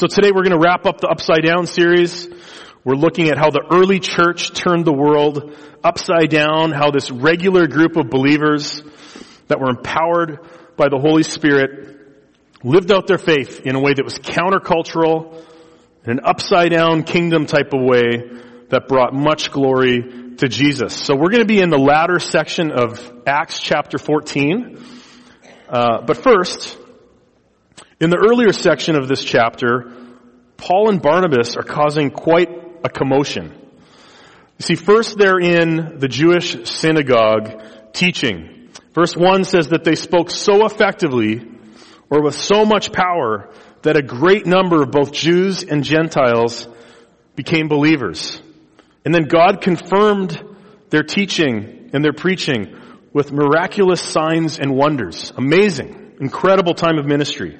So today we're going to wrap up the Upside Down series. We're looking at how the early church turned the world upside down, how this regular group of believers that were empowered by the Holy Spirit lived out their faith in a way that was countercultural, in an upside down kingdom type of way that brought much glory to Jesus. So we're going to be in the latter section of Acts chapter 14. Uh, but first, in the earlier section of this chapter, Paul and Barnabas are causing quite a commotion. You see, first they're in the Jewish synagogue teaching. Verse 1 says that they spoke so effectively or with so much power that a great number of both Jews and Gentiles became believers. And then God confirmed their teaching and their preaching with miraculous signs and wonders. Amazing, incredible time of ministry.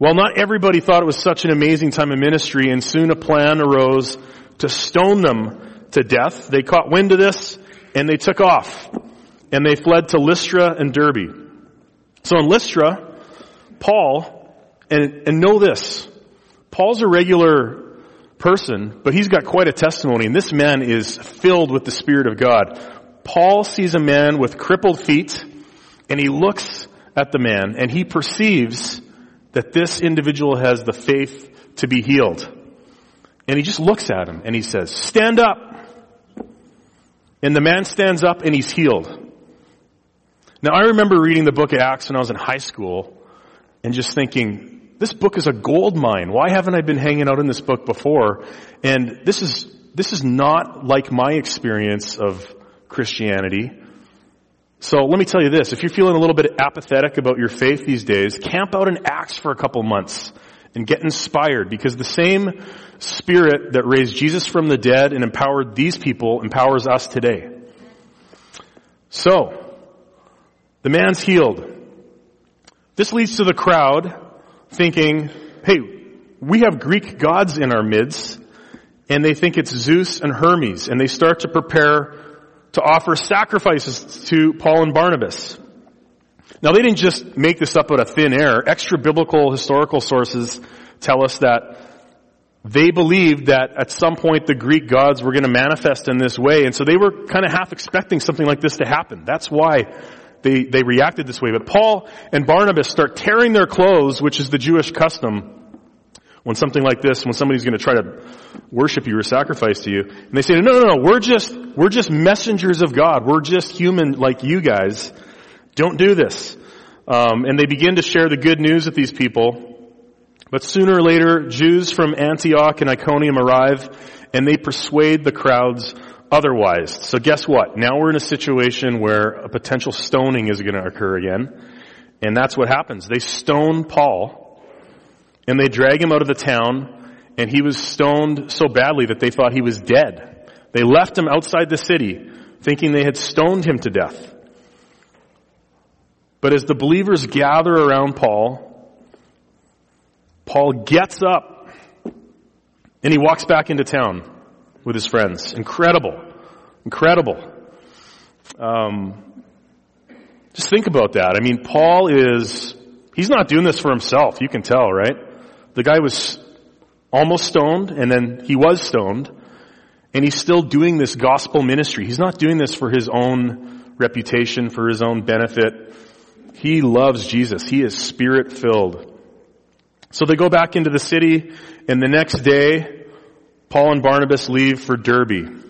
Well, not everybody thought it was such an amazing time of ministry and soon a plan arose to stone them to death. They caught wind of this and they took off and they fled to Lystra and Derbe. So in Lystra, Paul, and, and know this, Paul's a regular person, but he's got quite a testimony and this man is filled with the Spirit of God. Paul sees a man with crippled feet and he looks at the man and he perceives that this individual has the faith to be healed. And he just looks at him and he says, stand up. And the man stands up and he's healed. Now I remember reading the book of Acts when I was in high school and just thinking, this book is a gold mine. Why haven't I been hanging out in this book before? And this is, this is not like my experience of Christianity. So let me tell you this, if you're feeling a little bit apathetic about your faith these days, camp out in Acts for a couple months and get inspired because the same spirit that raised Jesus from the dead and empowered these people empowers us today. So, the man's healed. This leads to the crowd thinking, hey, we have Greek gods in our midst and they think it's Zeus and Hermes and they start to prepare to offer sacrifices to Paul and Barnabas. Now they didn't just make this up out of thin air. Extra biblical historical sources tell us that they believed that at some point the Greek gods were going to manifest in this way, and so they were kind of half expecting something like this to happen. That's why they, they reacted this way. But Paul and Barnabas start tearing their clothes, which is the Jewish custom, when something like this, when somebody's going to try to worship you or sacrifice to you, and they say, no, no, no, we're just, we're just messengers of God. We're just human like you guys. Don't do this. Um, and they begin to share the good news with these people. But sooner or later, Jews from Antioch and Iconium arrive, and they persuade the crowds otherwise. So guess what? Now we're in a situation where a potential stoning is going to occur again. And that's what happens. They stone Paul and they drag him out of the town, and he was stoned so badly that they thought he was dead. They left him outside the city, thinking they had stoned him to death. But as the believers gather around Paul, Paul gets up and he walks back into town with his friends. Incredible. Incredible. Um, just think about that. I mean, Paul is, he's not doing this for himself. You can tell, right? The guy was almost stoned and then he was stoned and he's still doing this gospel ministry. He's not doing this for his own reputation, for his own benefit. He loves Jesus. He is spirit filled. So they go back into the city and the next day, Paul and Barnabas leave for Derbe.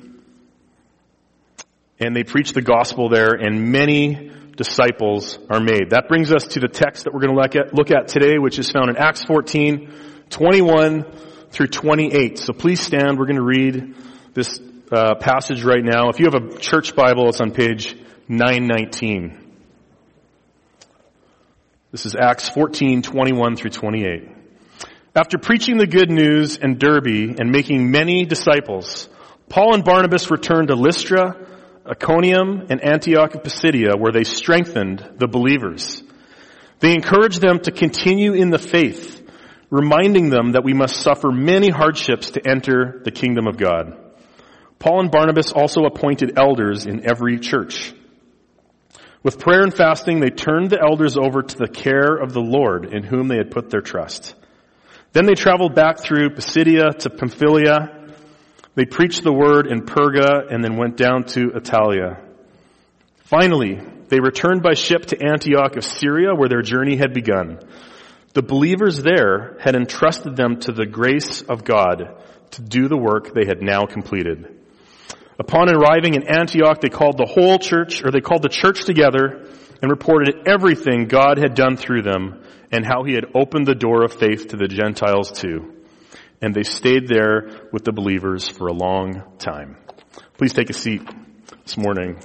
And they preach the gospel there and many disciples are made. That brings us to the text that we're going to look at, today, which is found in Acts 14, 21 through 28. So please stand. We're going to read this uh, passage right now. If you have a church Bible, it's on page 919. This is Acts 14, 21 through 28. After preaching the good news in Derbe and making many disciples, Paul and Barnabas returned to Lystra, Iconium and Antioch of Pisidia where they strengthened the believers. They encouraged them to continue in the faith, reminding them that we must suffer many hardships to enter the kingdom of God. Paul and Barnabas also appointed elders in every church. With prayer and fasting, they turned the elders over to the care of the Lord in whom they had put their trust. Then they traveled back through Pisidia to Pamphylia. They preached the word in Perga and then went down to Attalia. Finally, they returned by ship to Antioch of Syria where their journey had begun. The believers there had entrusted them to the grace of God to do the work they had now completed. Upon arriving in Antioch, they called the whole church, or they called the church together and reported everything God had done through them and how he had opened the door of faith to the Gentiles too. And they stayed there with the believers for a long time. Please take a seat this morning.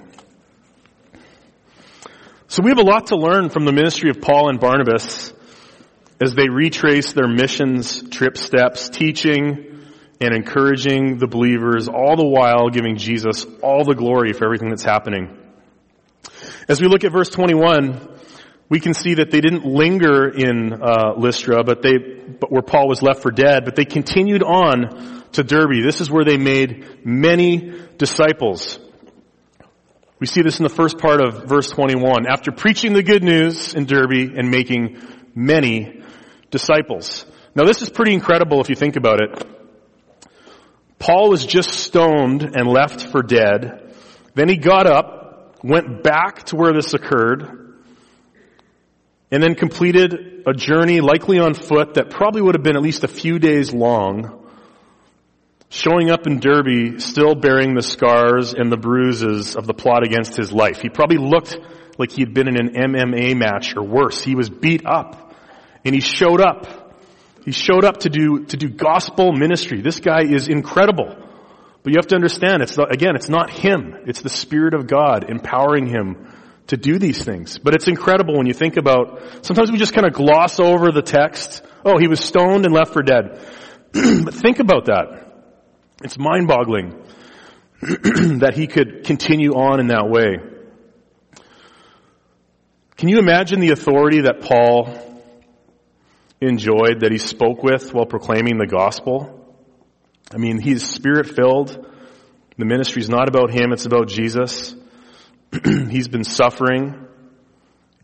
So we have a lot to learn from the ministry of Paul and Barnabas as they retrace their missions, trip steps, teaching and encouraging the believers, all the while giving Jesus all the glory for everything that's happening. As we look at verse 21, we can see that they didn't linger in uh, Lystra, but they, but where Paul was left for dead, but they continued on to Derbe. This is where they made many disciples. We see this in the first part of verse 21. After preaching the good news in Derbe and making many disciples. Now this is pretty incredible if you think about it. Paul was just stoned and left for dead. Then he got up, went back to where this occurred, and then completed a journey likely on foot that probably would have been at least a few days long, showing up in Derbe still bearing the scars and the bruises of the plot against his life. He probably looked like he had been in an MMA match or worse. He was beat up and he showed up. He showed up to do, to do gospel ministry. This guy is incredible. But you have to understand, it's again, it's not him. It's the Spirit of God empowering him to do these things. But it's incredible when you think about, sometimes we just kind of gloss over the text. Oh, he was stoned and left for dead. but think about that. It's mind boggling that he could continue on in that way. Can you imagine the authority that Paul enjoyed, that he spoke with while proclaiming the gospel? I mean, he's spirit filled. The ministry is not about him, it's about Jesus. he's been suffering,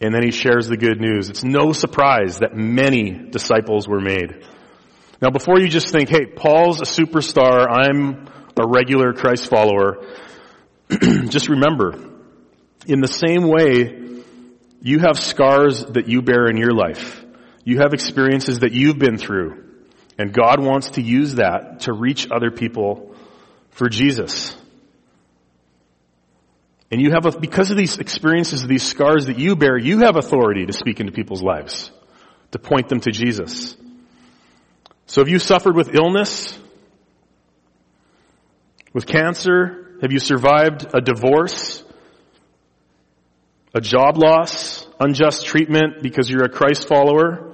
and then he shares the good news. It's no surprise that many disciples were made. Now before you just think, hey, Paul's a superstar, I'm a regular Christ follower, just remember, in the same way, you have scars that you bear in your life. You have experiences that you've been through. And God wants to use that to reach other people for Jesus. And you have, a, because of these experiences, these scars that you bear, you have authority to speak into people's lives, to point them to Jesus. So have you suffered with illness? With cancer? Have you survived a divorce? A job loss? Unjust treatment because you're a Christ follower?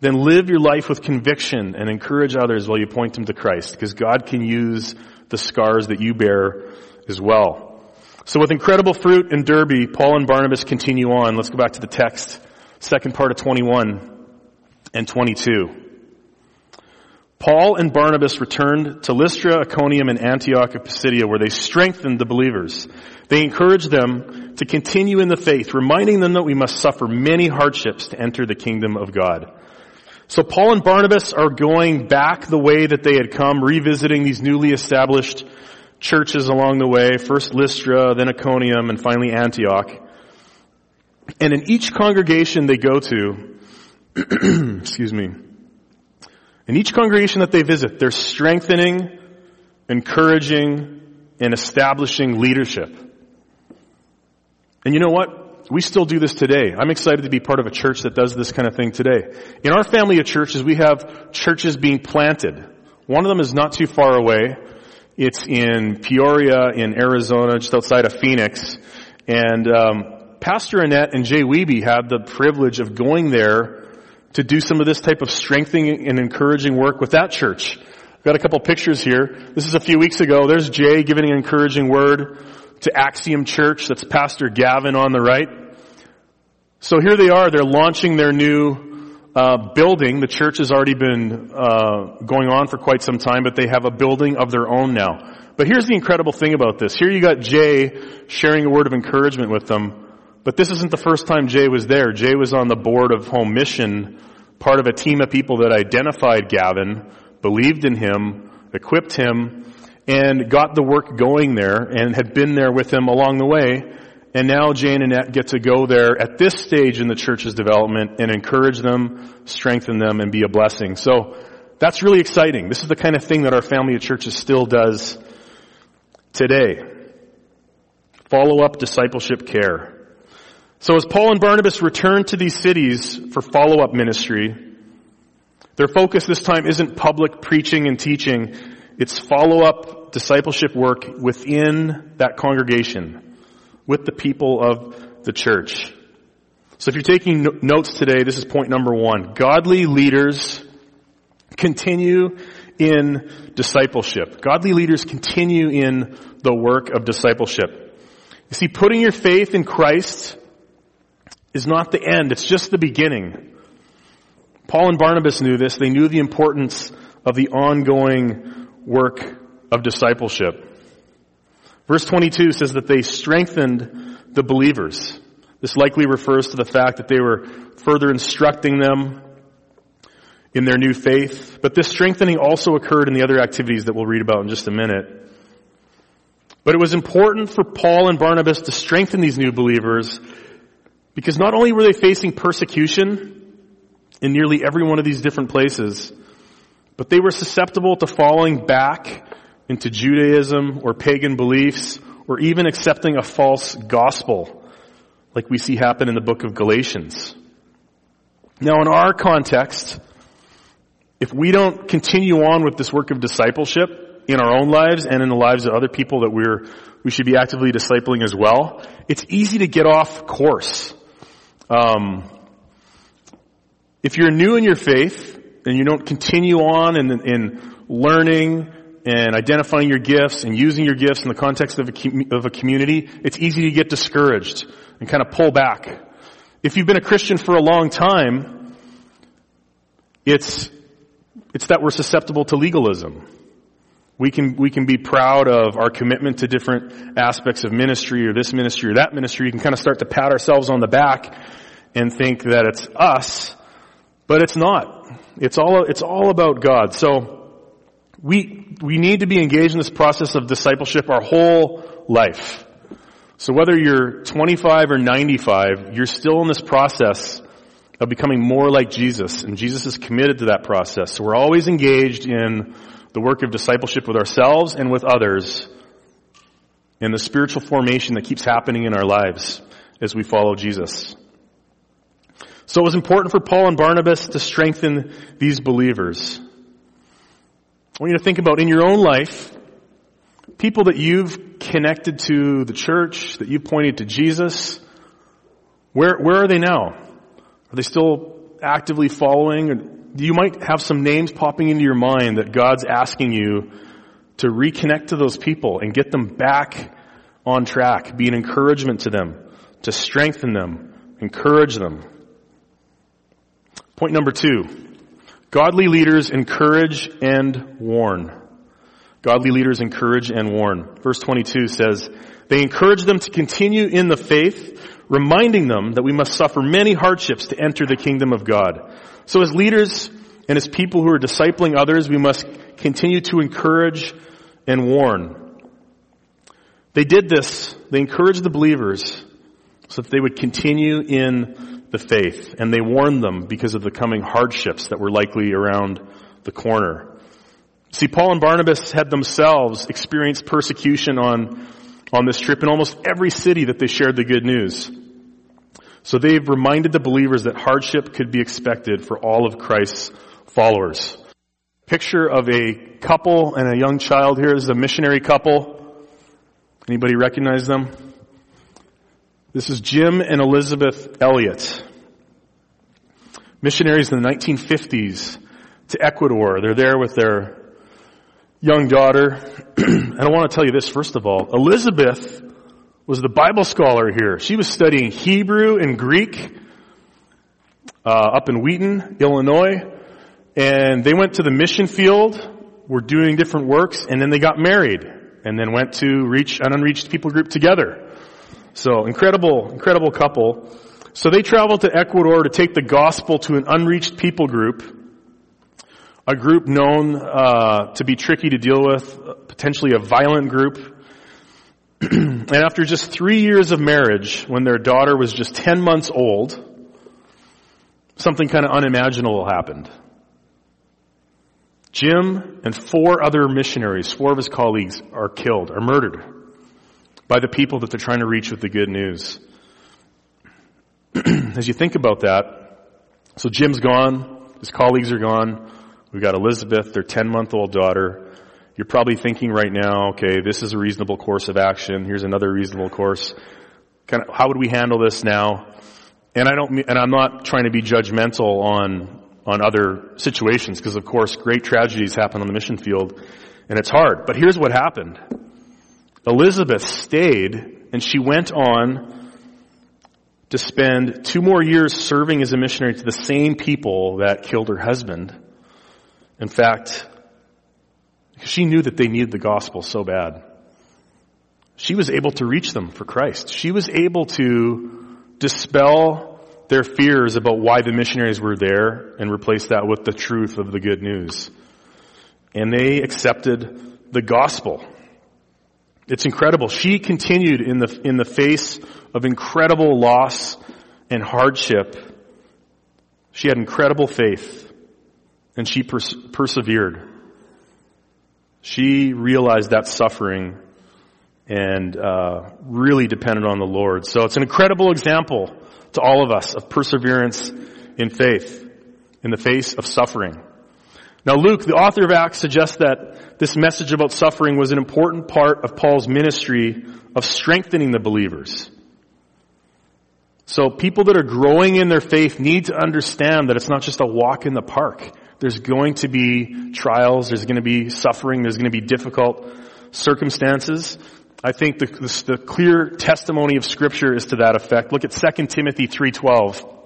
Then live your life with conviction and encourage others while you point them to Christ because God can use the scars that you bear as well. So with incredible fruit in Derbe, Paul and Barnabas continue on. Let's go back to the text, second part of 21 and 22. Paul and Barnabas returned to Lystra, Iconium, and Antioch of Pisidia where they strengthened the believers. They encouraged them to continue in the faith, reminding them that we must suffer many hardships to enter the kingdom of God. So Paul and Barnabas are going back the way that they had come, revisiting these newly established churches along the way, first Lystra, then Iconium, and finally Antioch. And in each congregation they go to, excuse me, in each congregation that they visit, they're strengthening, encouraging, and establishing leadership. And you know what? We still do this today. I'm excited to be part of a church that does this kind of thing today. In our family of churches, we have churches being planted. One of them is not too far away. It's in Peoria in Arizona, just outside of Phoenix. And um, Pastor Annette and Jay Wiebe had the privilege of going there to do some of this type of strengthening and encouraging work with that church. I've got a couple pictures here. This is a few weeks ago. There's Jay giving an encouraging word to Axiom Church. That's Pastor Gavin on the right. So here they are. They're launching their new uh, building. The church has already been uh, going on for quite some time, but they have a building of their own now. But here's the incredible thing about this. Here you got Jay sharing a word of encouragement with them, but this isn't the first time Jay was there. Jay was on the board of Home Mission part of a team of people that identified Gavin, believed in him, equipped him, and got the work going there and had been there with him along the way. And now Jane and Annette get to go there at this stage in the church's development and encourage them, strengthen them, and be a blessing. So that's really exciting. This is the kind of thing that our family of churches still does today. Follow up discipleship care. So as Paul and Barnabas return to these cities for follow up ministry, their focus this time isn't public preaching and teaching. It's follow up discipleship work within that congregation, with the people of the church. So if you're taking notes today, this is point number one. Godly leaders continue in discipleship. Godly leaders continue in the work of discipleship. You see, putting your faith in Christ is not the end, it's just the beginning. Paul and Barnabas knew this. They knew the importance of the ongoing work of discipleship. Verse 22 says that they strengthened the believers. This likely refers to the fact that they were further instructing them in their new faith. But this strengthening also occurred in the other activities that we'll read about in just a minute. But it was important for Paul and Barnabas to strengthen these new believers because not only were they facing persecution in nearly every one of these different places, but they were susceptible to falling back into Judaism or pagan beliefs or even accepting a false gospel like we see happen in the book of Galatians. Now in our context, if we don't continue on with this work of discipleship, in our own lives and in the lives of other people that we're, we should be actively discipling as well, it's easy to get off course. Um, if you're new in your faith and you don't continue on in, in learning and identifying your gifts and using your gifts in the context of a, of a community, it's easy to get discouraged and kind of pull back. If you've been a Christian for a long time, it's, it's that we're susceptible to legalism. We can, we can be proud of our commitment to different aspects of ministry or this ministry or that ministry. You can kind of start to pat ourselves on the back and think that it's us, but it's not. It's all, it's all about God. So we, we need to be engaged in this process of discipleship our whole life. So whether you're 25 or 95, you're still in this process of becoming more like Jesus, and Jesus is committed to that process. So we're always engaged in the work of discipleship with ourselves and with others and the spiritual formation that keeps happening in our lives as we follow Jesus. So it was important for Paul and Barnabas to strengthen these believers. I want you to think about in your own life, people that you've connected to the church, that you've pointed to Jesus, where, where are they now? Are they still actively following? you might have some names popping into your mind that God's asking you to reconnect to those people and get them back on track, be an encouragement to them, to strengthen them, encourage them. Point number two. Godly leaders encourage and warn. Godly leaders encourage and warn. Verse 22 says, they encourage them to continue in the faith, reminding them that we must suffer many hardships to enter the kingdom of God. So as leaders and as people who are discipling others, we must continue to encourage and warn. They did this, they encouraged the believers so that they would continue in the faith, and they warned them because of the coming hardships that were likely around the corner. See, Paul and Barnabas had themselves experienced persecution on, on this trip in almost every city that they shared the good news. So they've reminded the believers that hardship could be expected for all of Christ's followers. Picture of a couple and a young child here this is a missionary couple. Anybody recognize them? This is Jim and Elisabeth Elliot. Missionaries in the 1950s to Ecuador. They're there with their young daughter. and I want to tell you this first of all. Elisabeth was the Bible scholar here. She was studying Hebrew and Greek uh, up in Wheaton, Illinois, and they went to the mission field, were doing different works, and then they got married, and then went to reach an unreached people group together. So incredible, incredible couple. So they traveled to Ecuador to take the gospel to an unreached people group, a group known uh, to be tricky to deal with, potentially a violent group. and after just three years of marriage, when their daughter was just 10 months old, something kind of unimaginable happened. Jim and four other missionaries, four of his colleagues, are killed, are murdered by the people that they're trying to reach with the good news. As you think about that, so Jim's gone, his colleagues are gone, we've got Elisabeth, their 10 month old daughter. You're probably thinking right now, okay, this is a reasonable course of action, here's another reasonable course. Kind of, how would we handle this now? And I don't, and I'm not trying to be judgmental on on other situations because of course great tragedies happen on the mission field and it's hard. But here's what happened. Elisabeth stayed and she went on to spend two more years serving as a missionary to the same people that killed her husband. In fact, she knew that they needed the gospel so bad. She was able to reach them for Christ. She was able to dispel their fears about why the missionaries were there and replace that with the truth of the good news. And they accepted the gospel. It's incredible. She continued in the, in the face of incredible loss and hardship. She had incredible faith and she pers- persevered. She realized that suffering and uh, really depended on the Lord. So it's an incredible example to all of us of perseverance in faith in the face of suffering. Now Luke, the author of Acts, suggests that this message about suffering was an important part of Paul's ministry of strengthening the believers. So people that are growing in their faith need to understand that it's not just a walk in the park. There's going to be trials, there's going to be suffering, there's going to be difficult circumstances. I think the, the, the, clear testimony of scripture is to that effect. Look at 2 Timothy 3.12.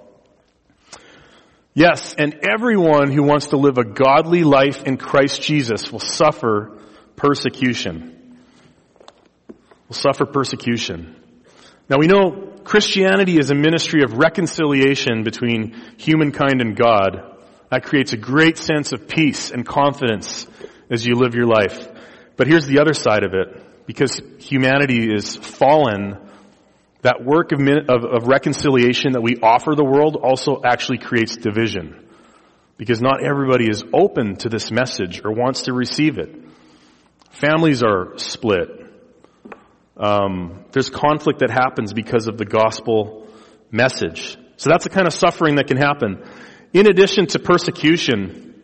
Yes, and everyone who wants to live a godly life in Christ Jesus will suffer persecution. Will suffer persecution. Now we know Christianity is a ministry of reconciliation between humankind and God. That creates a great sense of peace and confidence as you live your life. But here's the other side of it because humanity is fallen, that work of, of, of, reconciliation that we offer the world also actually creates division. Because not everybody is open to this message or wants to receive it. Families are split. Um, there's conflict that happens because of the gospel message. So that's the kind of suffering that can happen. In addition to persecution,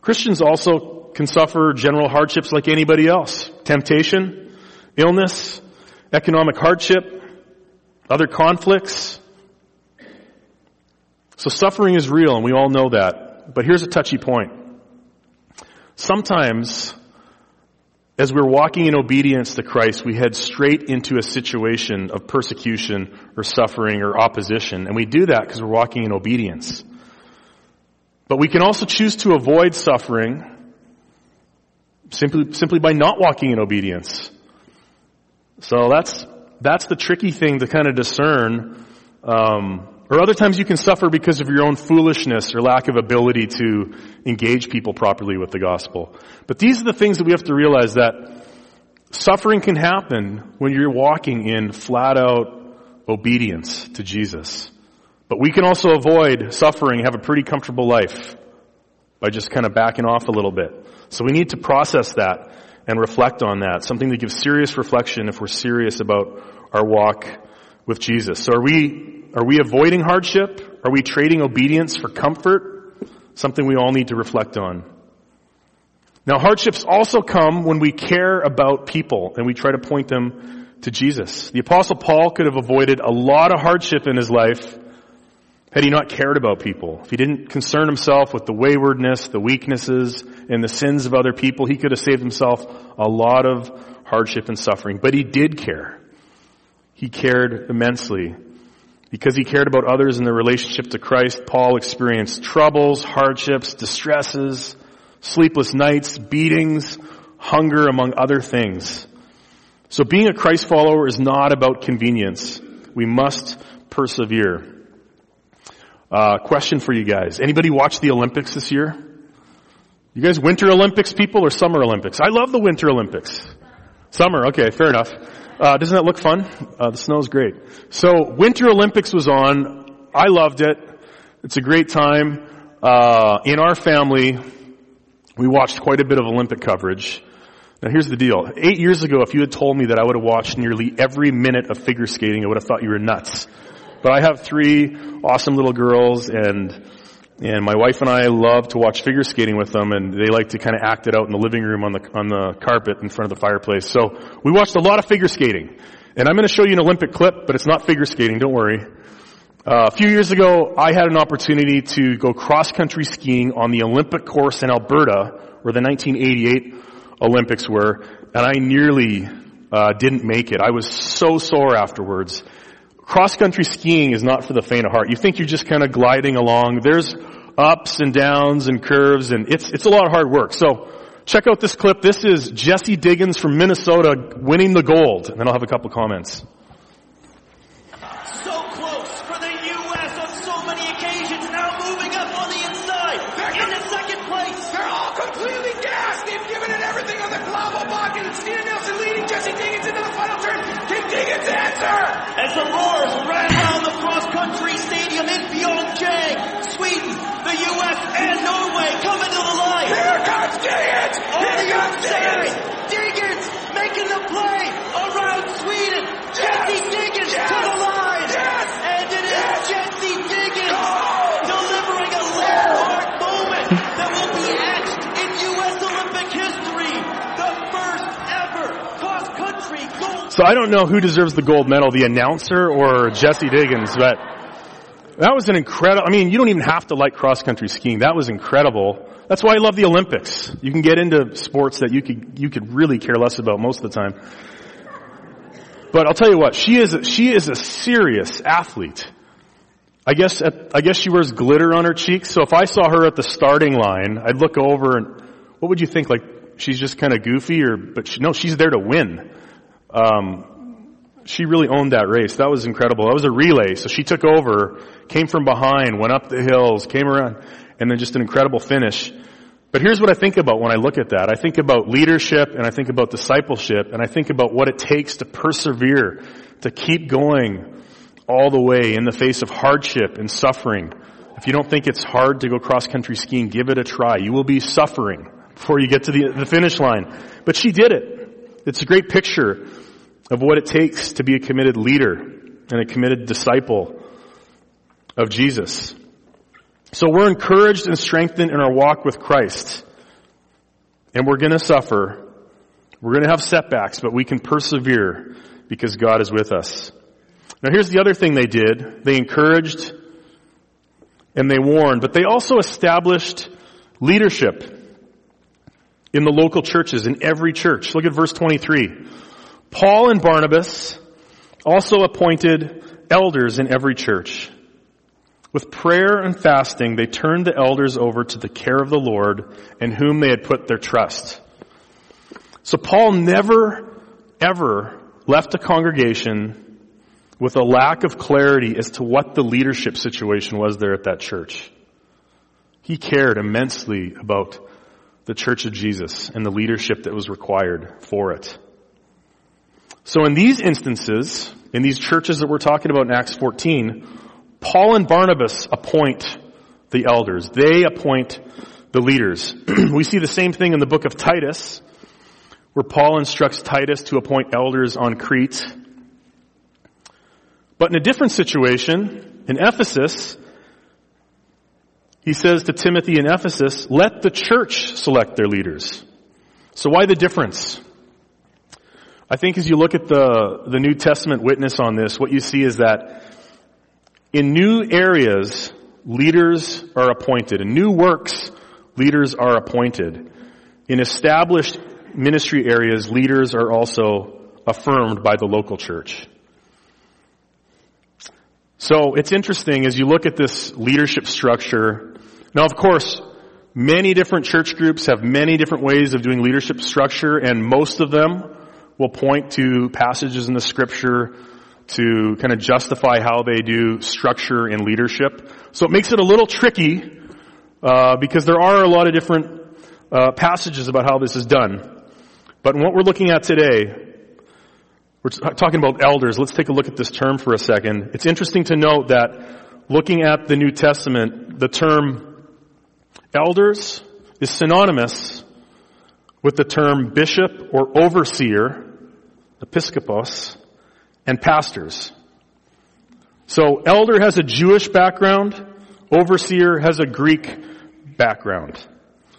Christians also can suffer general hardships like anybody else. Temptation, illness, economic hardship, other conflicts. So suffering is real and we all know that. But here's a touchy point. Sometimes, as we're walking in obedience to Christ, we head straight into a situation of persecution or suffering or opposition. And we do that because we're walking in obedience. But we can also choose to avoid suffering simply, simply by not walking in obedience. So that's, that's the tricky thing to kind of discern. Um, or other times you can suffer because of your own foolishness or lack of ability to engage people properly with the gospel. But these are the things that we have to realize that suffering can happen when you're walking in flat out obedience to Jesus. But we can also avoid suffering, have a pretty comfortable life by just kind of backing off a little bit. So we need to process that and reflect on that. Something to give serious reflection if we're serious about our walk with Jesus. So are we, are we avoiding hardship? Are we trading obedience for comfort? Something we all need to reflect on. Now hardships also come when we care about people and we try to point them to Jesus. The apostle Paul could have avoided a lot of hardship in his life had he not cared about people, if he didn't concern himself with the waywardness, the weaknesses, and the sins of other people, he could have saved himself a lot of hardship and suffering. But he did care. He cared immensely. Because he cared about others in their relationship to Christ, Paul experienced troubles, hardships, distresses, sleepless nights, beatings, hunger, among other things. So being a Christ follower is not about convenience. We must persevere. Uh, question for you guys. Anybody watch the Olympics this year? You guys Winter Olympics people or Summer Olympics? I love the Winter Olympics. Summer, okay, fair enough. Uh, doesn't that look fun? Uh, the snow's great. So Winter Olympics was on. I loved it. It's a great time. Uh, in our family, we watched quite a bit of Olympic coverage. Now here's the deal. Eight years ago, if you had told me that I would have watched nearly every minute of figure skating, I would have thought you were nuts. But I have three awesome little girls and, and my wife and I love to watch figure skating with them and they like to kind of act it out in the living room on the, on the carpet in front of the fireplace. So we watched a lot of figure skating. And I'm going to show you an Olympic clip, but it's not figure skating, don't worry. Uh, a few years ago, I had an opportunity to go cross-country skiing on the Olympic course in Alberta, where the 1988 Olympics were, and I nearly uh, didn't make it. I was so sore afterwards. Cross country skiing is not for the faint of heart. You think you're just kind of gliding along. There's ups and downs and curves, and it's it's a lot of hard work. So check out this clip. This is Jessie Diggins from Minnesota winning the gold, and then I'll have a couple comments. So close for the U.S. on so many occasions. Now moving up on the inside. Into second place. They're all completely gassed. They've given it everything on the Glavo bucket. And Stina Nilsson leading Jessie Diggins into the final turn. Can Diggins answer? As the roars ran around the cross-country stadium in Pyeongchang, Sweden, the U.S. and Norway coming to the line. Here comes Diggins. On Here the comes outside, Diggins. Diggins making the play around Sweden. Yes. Jessie Diggins Yes. to the line. Yes. And it is Yes. Jessie Diggins Goal. delivering a landmark moment that will be etched in U.S. Olympic history. The first ever cross-country gold So I don't know who deserves the gold medal, the announcer or Jessie Diggins, but that was an incredible, I mean, you don't even have to like cross country skiing. That was incredible. That's why I love the Olympics. You can get into sports that you could, you could really care less about most of the time. But I'll tell you what, she is, she is a serious athlete. I guess, I guess she wears glitter on her cheeks, so if I saw her at the starting line, I'd look over and, what would you think? Like, she's just kind of goofy or, but she, no, she's there to win. Um, she really owned that race. That was incredible. That was a relay. So she took over, came from behind, went up the hills, came around, and then just an incredible finish. But here's what I think about when I look at that. I think about leadership and I think about discipleship and I think about what it takes to persevere, to keep going all the way in the face of hardship and suffering. If you don't think it's hard to go cross country skiing, give it a try. You will be suffering before you get to the, the finish line. But she did it. It's a great picture of what it takes to be a committed leader and a committed disciple of Jesus. So we're encouraged and strengthened in our walk with Christ. And we're gonna suffer. We're gonna have setbacks, but we can persevere because God is with us. Now here's the other thing they did. They encouraged and they warned, but they also established leadership in the local churches, in every church. Look at verse 23. Paul and Barnabas also appointed elders in every church. With prayer and fasting, they turned the elders over to the care of the Lord in whom they had put their trust. So Paul never, ever left a congregation with a lack of clarity as to what the leadership situation was there at that church. He cared immensely about the church of Jesus and the leadership that was required for it. So in these instances, in these churches that we're talking about in Acts 14, Paul and Barnabas appoint the elders. They appoint the leaders. we see the same thing in the book of Titus, where Paul instructs Titus to appoint elders on Crete. But in a different situation, in Ephesus, he says to Timothy in Ephesus, let the church select their leaders. So why the difference? I think as you look at the, the New Testament witness on this, what you see is that in new areas, leaders are appointed. In new works, leaders are appointed. In established ministry areas, leaders are also affirmed by the local church. So it's interesting as you look at this leadership structure. Now, of course, many different church groups have many different ways of doing leadership structure, and most of them will point to passages in the scripture to kind of justify how they do structure and leadership. So it makes it a little tricky uh, because there are a lot of different uh, passages about how this is done. But what we're looking at today, we're talking about elders. Let's take a look at this term for a second. It's interesting to note that looking at the New Testament, the term elders is synonymous with the term bishop or overseer, episkopos, and pastors. So elder has a Jewish background, overseer has a Greek background.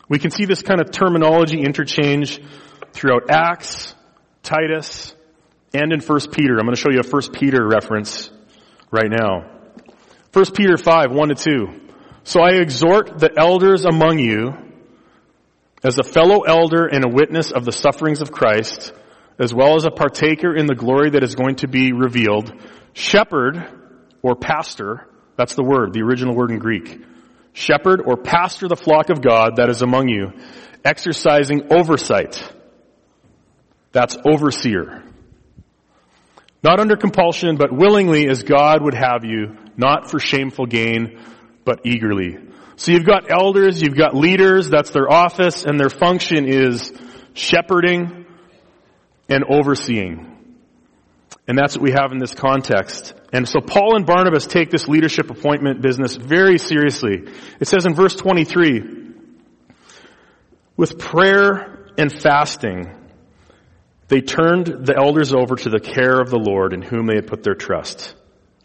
We can see this kind of terminology interchange throughout Acts, Titus, and in 1 Peter. I'm going to show you a 1 Peter reference right now. 1 Peter 5, 1 to 2. So I exhort the elders among you as a fellow elder and a witness of the sufferings of Christ, as well as a partaker in the glory that is going to be revealed, shepherd or pastor, that's the word, the original word in Greek. Shepherd or pastor the flock of God that is among you, exercising oversight. That's overseer. Not under compulsion, but willingly as God would have you, not for shameful gain, but eagerly. So you've got elders, you've got leaders, that's their office, and their function is shepherding and overseeing. And that's what we have in this context. And so Paul and Barnabas take this leadership appointment business very seriously. It says in verse 23, with prayer and fasting, they turned the elders over to the care of the Lord in whom they had put their trust.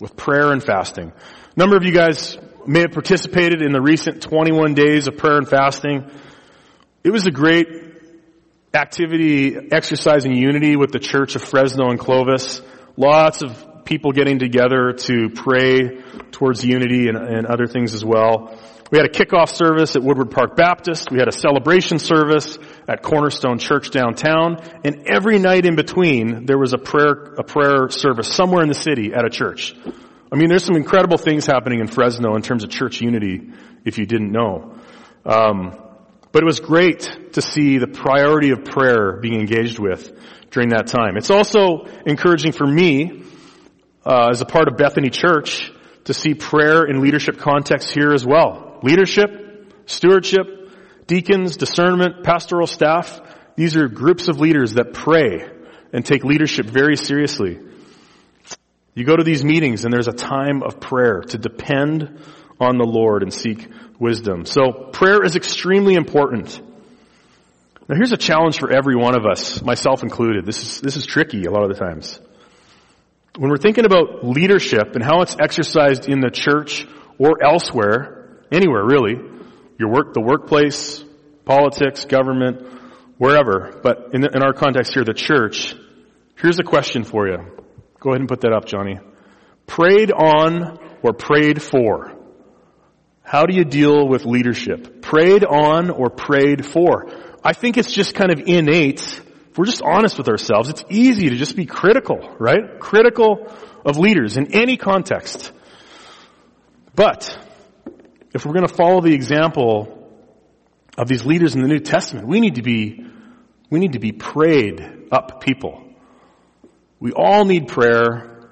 With prayer and fasting. A number of you guys may have participated in the recent 21 days of prayer and fasting. It was a great activity exercising unity with the church of Fresno and Clovis. Lots of people getting together to pray towards unity and, and other things as well. We had a kickoff service at Woodward Park Baptist. We had a celebration service at Cornerstone Church downtown. And every night in between, there was a prayer, a prayer service somewhere in the city at a church. I mean, there's some incredible things happening in Fresno in terms of church unity, if you didn't know. Um, but it was great to see the priority of prayer being engaged with during that time. It's also encouraging for me, uh, as a part of Bethany Church, to see prayer in leadership context here as well. Leadership, stewardship, deacons, discernment, pastoral staff, these are groups of leaders that pray and take leadership very seriously. You go to these meetings and there's a time of prayer to depend on the Lord and seek wisdom. So prayer is extremely important. Now here's a challenge for every one of us, myself included. This is, this is tricky a lot of the times. When we're thinking about leadership and how it's exercised in the church or elsewhere, anywhere really, your work, the workplace, politics, government, wherever, but in, the, in our context here, the church, here's a question for you. Go ahead and put that up, Johnny. Prayed on or prayed for? How do you deal with leadership? Prayed on or prayed for? I think it's just kind of innate. If we're just honest with ourselves, it's easy to just be critical, right? Critical of leaders in any context. But, if we're going to follow the example of these leaders in the New Testament, we need to be, we need to be prayed up people. We all need prayer,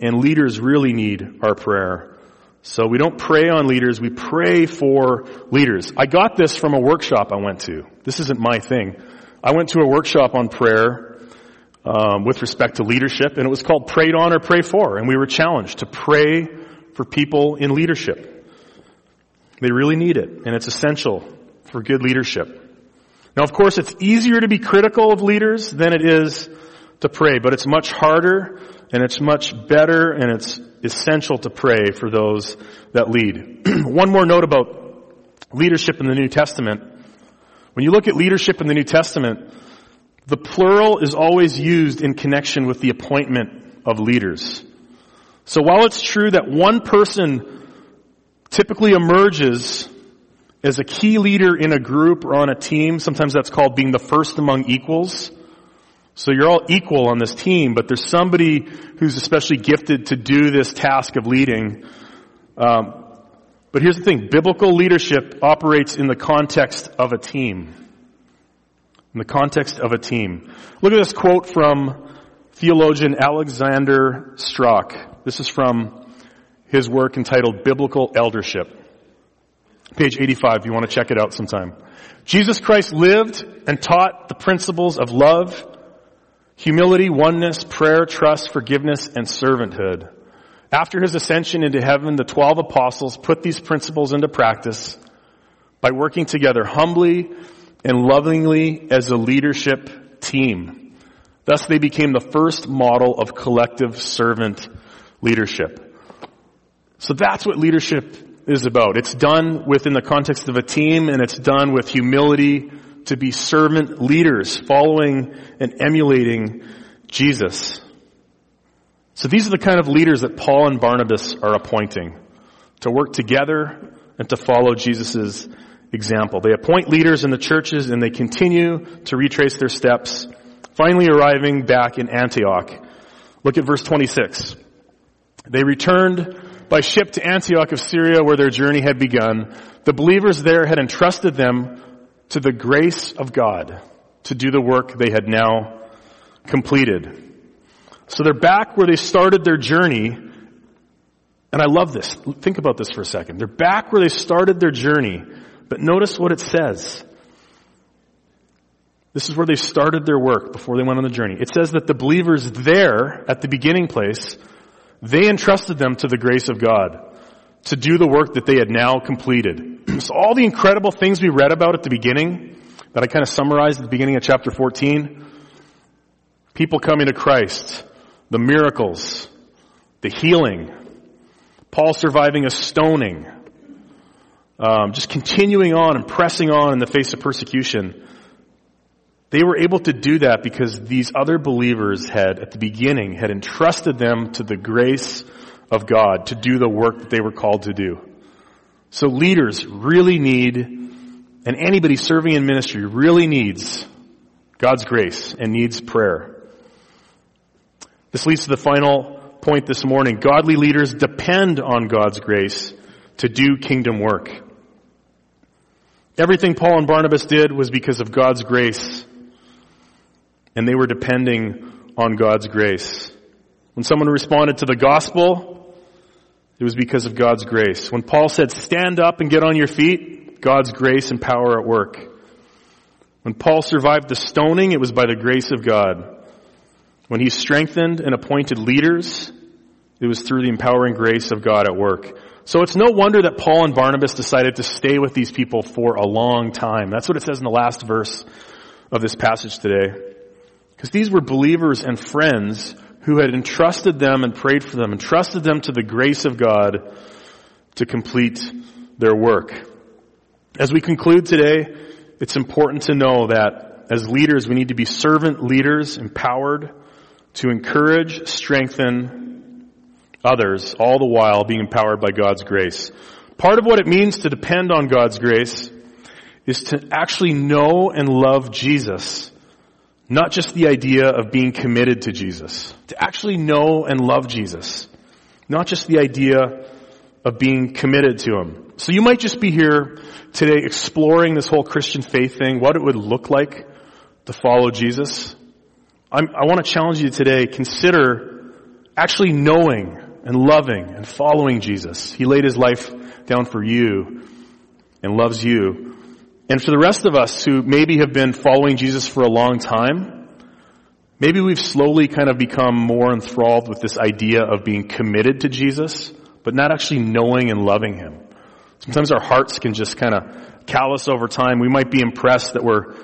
and leaders really need our prayer. So we don't pray on leaders, we pray for leaders. I got this from a workshop I went to. This isn't my thing. I went to a workshop on prayer um, with respect to leadership, and it was called Prayed On or Pray For, and we were challenged to pray for people in leadership. They really need it, and it's essential for good leadership. Now, of course, it's easier to be critical of leaders than it is to pray, but it's much harder and it's much better and it's essential to pray for those that lead. One more note about leadership in the New Testament. When you look at leadership in the New Testament, the plural is always used in connection with the appointment of leaders. So while it's true that one person typically emerges as a key leader in a group or on a team, sometimes that's called being the first among equals, so you're all equal on this team, but there's somebody who's especially gifted to do this task of leading. Um, but here's the thing, biblical leadership operates in the context of a team. In the context of a team. Look at this quote from theologian Alexander Strauch. This is from his work entitled Biblical Eldership. Page 85 if you want to check it out sometime. Jesus Christ lived and taught the principles of love, humility, oneness, prayer, trust, forgiveness, and servanthood. After his ascension into heaven, the twelve apostles put these principles into practice by working together humbly and lovingly as a leadership team. Thus they became the first model of collective servant leadership. So that's what leadership is about. It's done within the context of a team and it's done with humility to be servant leaders following and emulating Jesus. So these are the kind of leaders that Paul and Barnabas are appointing to work together and to follow Jesus' example. They appoint leaders in the churches and they continue to retrace their steps, finally arriving back in Antioch. Look at verse 26. They returned by ship to Antioch of Syria where their journey had begun. The believers there had entrusted them to the grace of God to do the work they had now completed. So they're back where they started their journey. And I love this. Think about this for a second. They're back where they started their journey. But notice what it says. This is where they started their work before they went on the journey. It says that the believers there at the beginning place, they entrusted them to the grace of God to do the work that they had now completed. so all the incredible things we read about at the beginning, that I kind of summarized at the beginning of chapter 14, people coming to Christ, the miracles, the healing, Paul surviving a stoning, um, just continuing on and pressing on in the face of persecution. They were able to do that because these other believers had, at the beginning, had entrusted them to the grace of God to do the work that they were called to do. So leaders really need, and anybody serving in ministry really needs God's grace and needs prayer. This leads to the final point this morning. Godly leaders depend on God's grace to do kingdom work. Everything Paul and Barnabas did was because of God's grace, and they were depending on God's grace. When someone responded to the gospel, it was because of God's grace. When Paul said, stand up and get on your feet, God's grace and power at work. When Paul survived the stoning, it was by the grace of God. When he strengthened and appointed leaders, it was through the empowering grace of God at work. So it's no wonder that Paul and Barnabas decided to stay with these people for a long time. That's what it says in the last verse of this passage today. Because these were believers and friends who had entrusted them and prayed for them, entrusted them to the grace of God to complete their work. As we conclude today, it's important to know that as leaders, we need to be servant leaders, empowered to encourage, strengthen others, all the while being empowered by God's grace. Part of what it means to depend on God's grace is to actually know and love Jesus. Not just the idea of being committed to Jesus. To actually know and love Jesus. Not just the idea of being committed to Him. So you might just be here today exploring this whole Christian faith thing, what it would look like to follow Jesus. I'm, i want to challenge you today, consider actually knowing and loving and following Jesus. He laid His life down for you and loves you. And for the rest of us who maybe have been following Jesus for a long time, maybe we've slowly kind of become more enthralled with this idea of being committed to Jesus, but not actually knowing and loving Him. Sometimes our hearts can just kind of callous over time. We might be impressed that we're,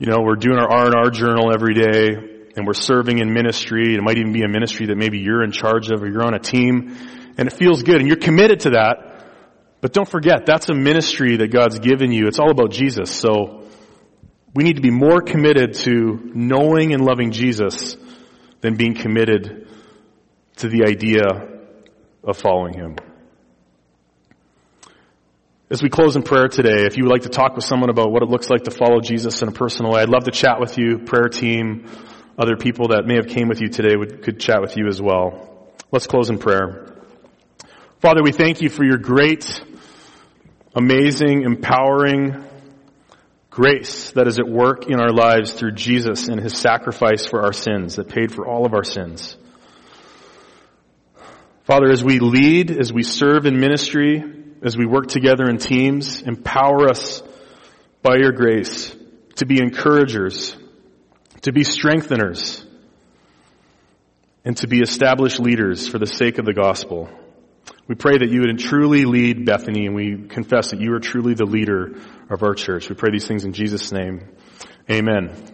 you know, we're doing our R&R journal every day and we're serving in ministry. It might even be a ministry that maybe you're in charge of or you're on a team and it feels good and you're committed to that. But don't forget, that's a ministry that God's given you. It's all about Jesus. So we need to be more committed to knowing and loving Jesus than being committed to the idea of following Him. As we close in prayer today, if you would like to talk with someone about what it looks like to follow Jesus in a personal way, I'd love to chat with you, prayer team, other people that may have came with you today would, could chat with you as well. Let's close in prayer. Father, we thank you for your great, amazing, empowering, grace that is at work in our lives through Jesus and his sacrifice for our sins that paid for all of our sins. Father, as we lead, as we serve in ministry, as we work together in teams, empower us by your grace to be encouragers, to be strengtheners, and to be established leaders for the sake of the gospel. We pray that you would truly lead Bethany and we confess that you are truly the leader of our church. We pray these things in Jesus' name. Amen.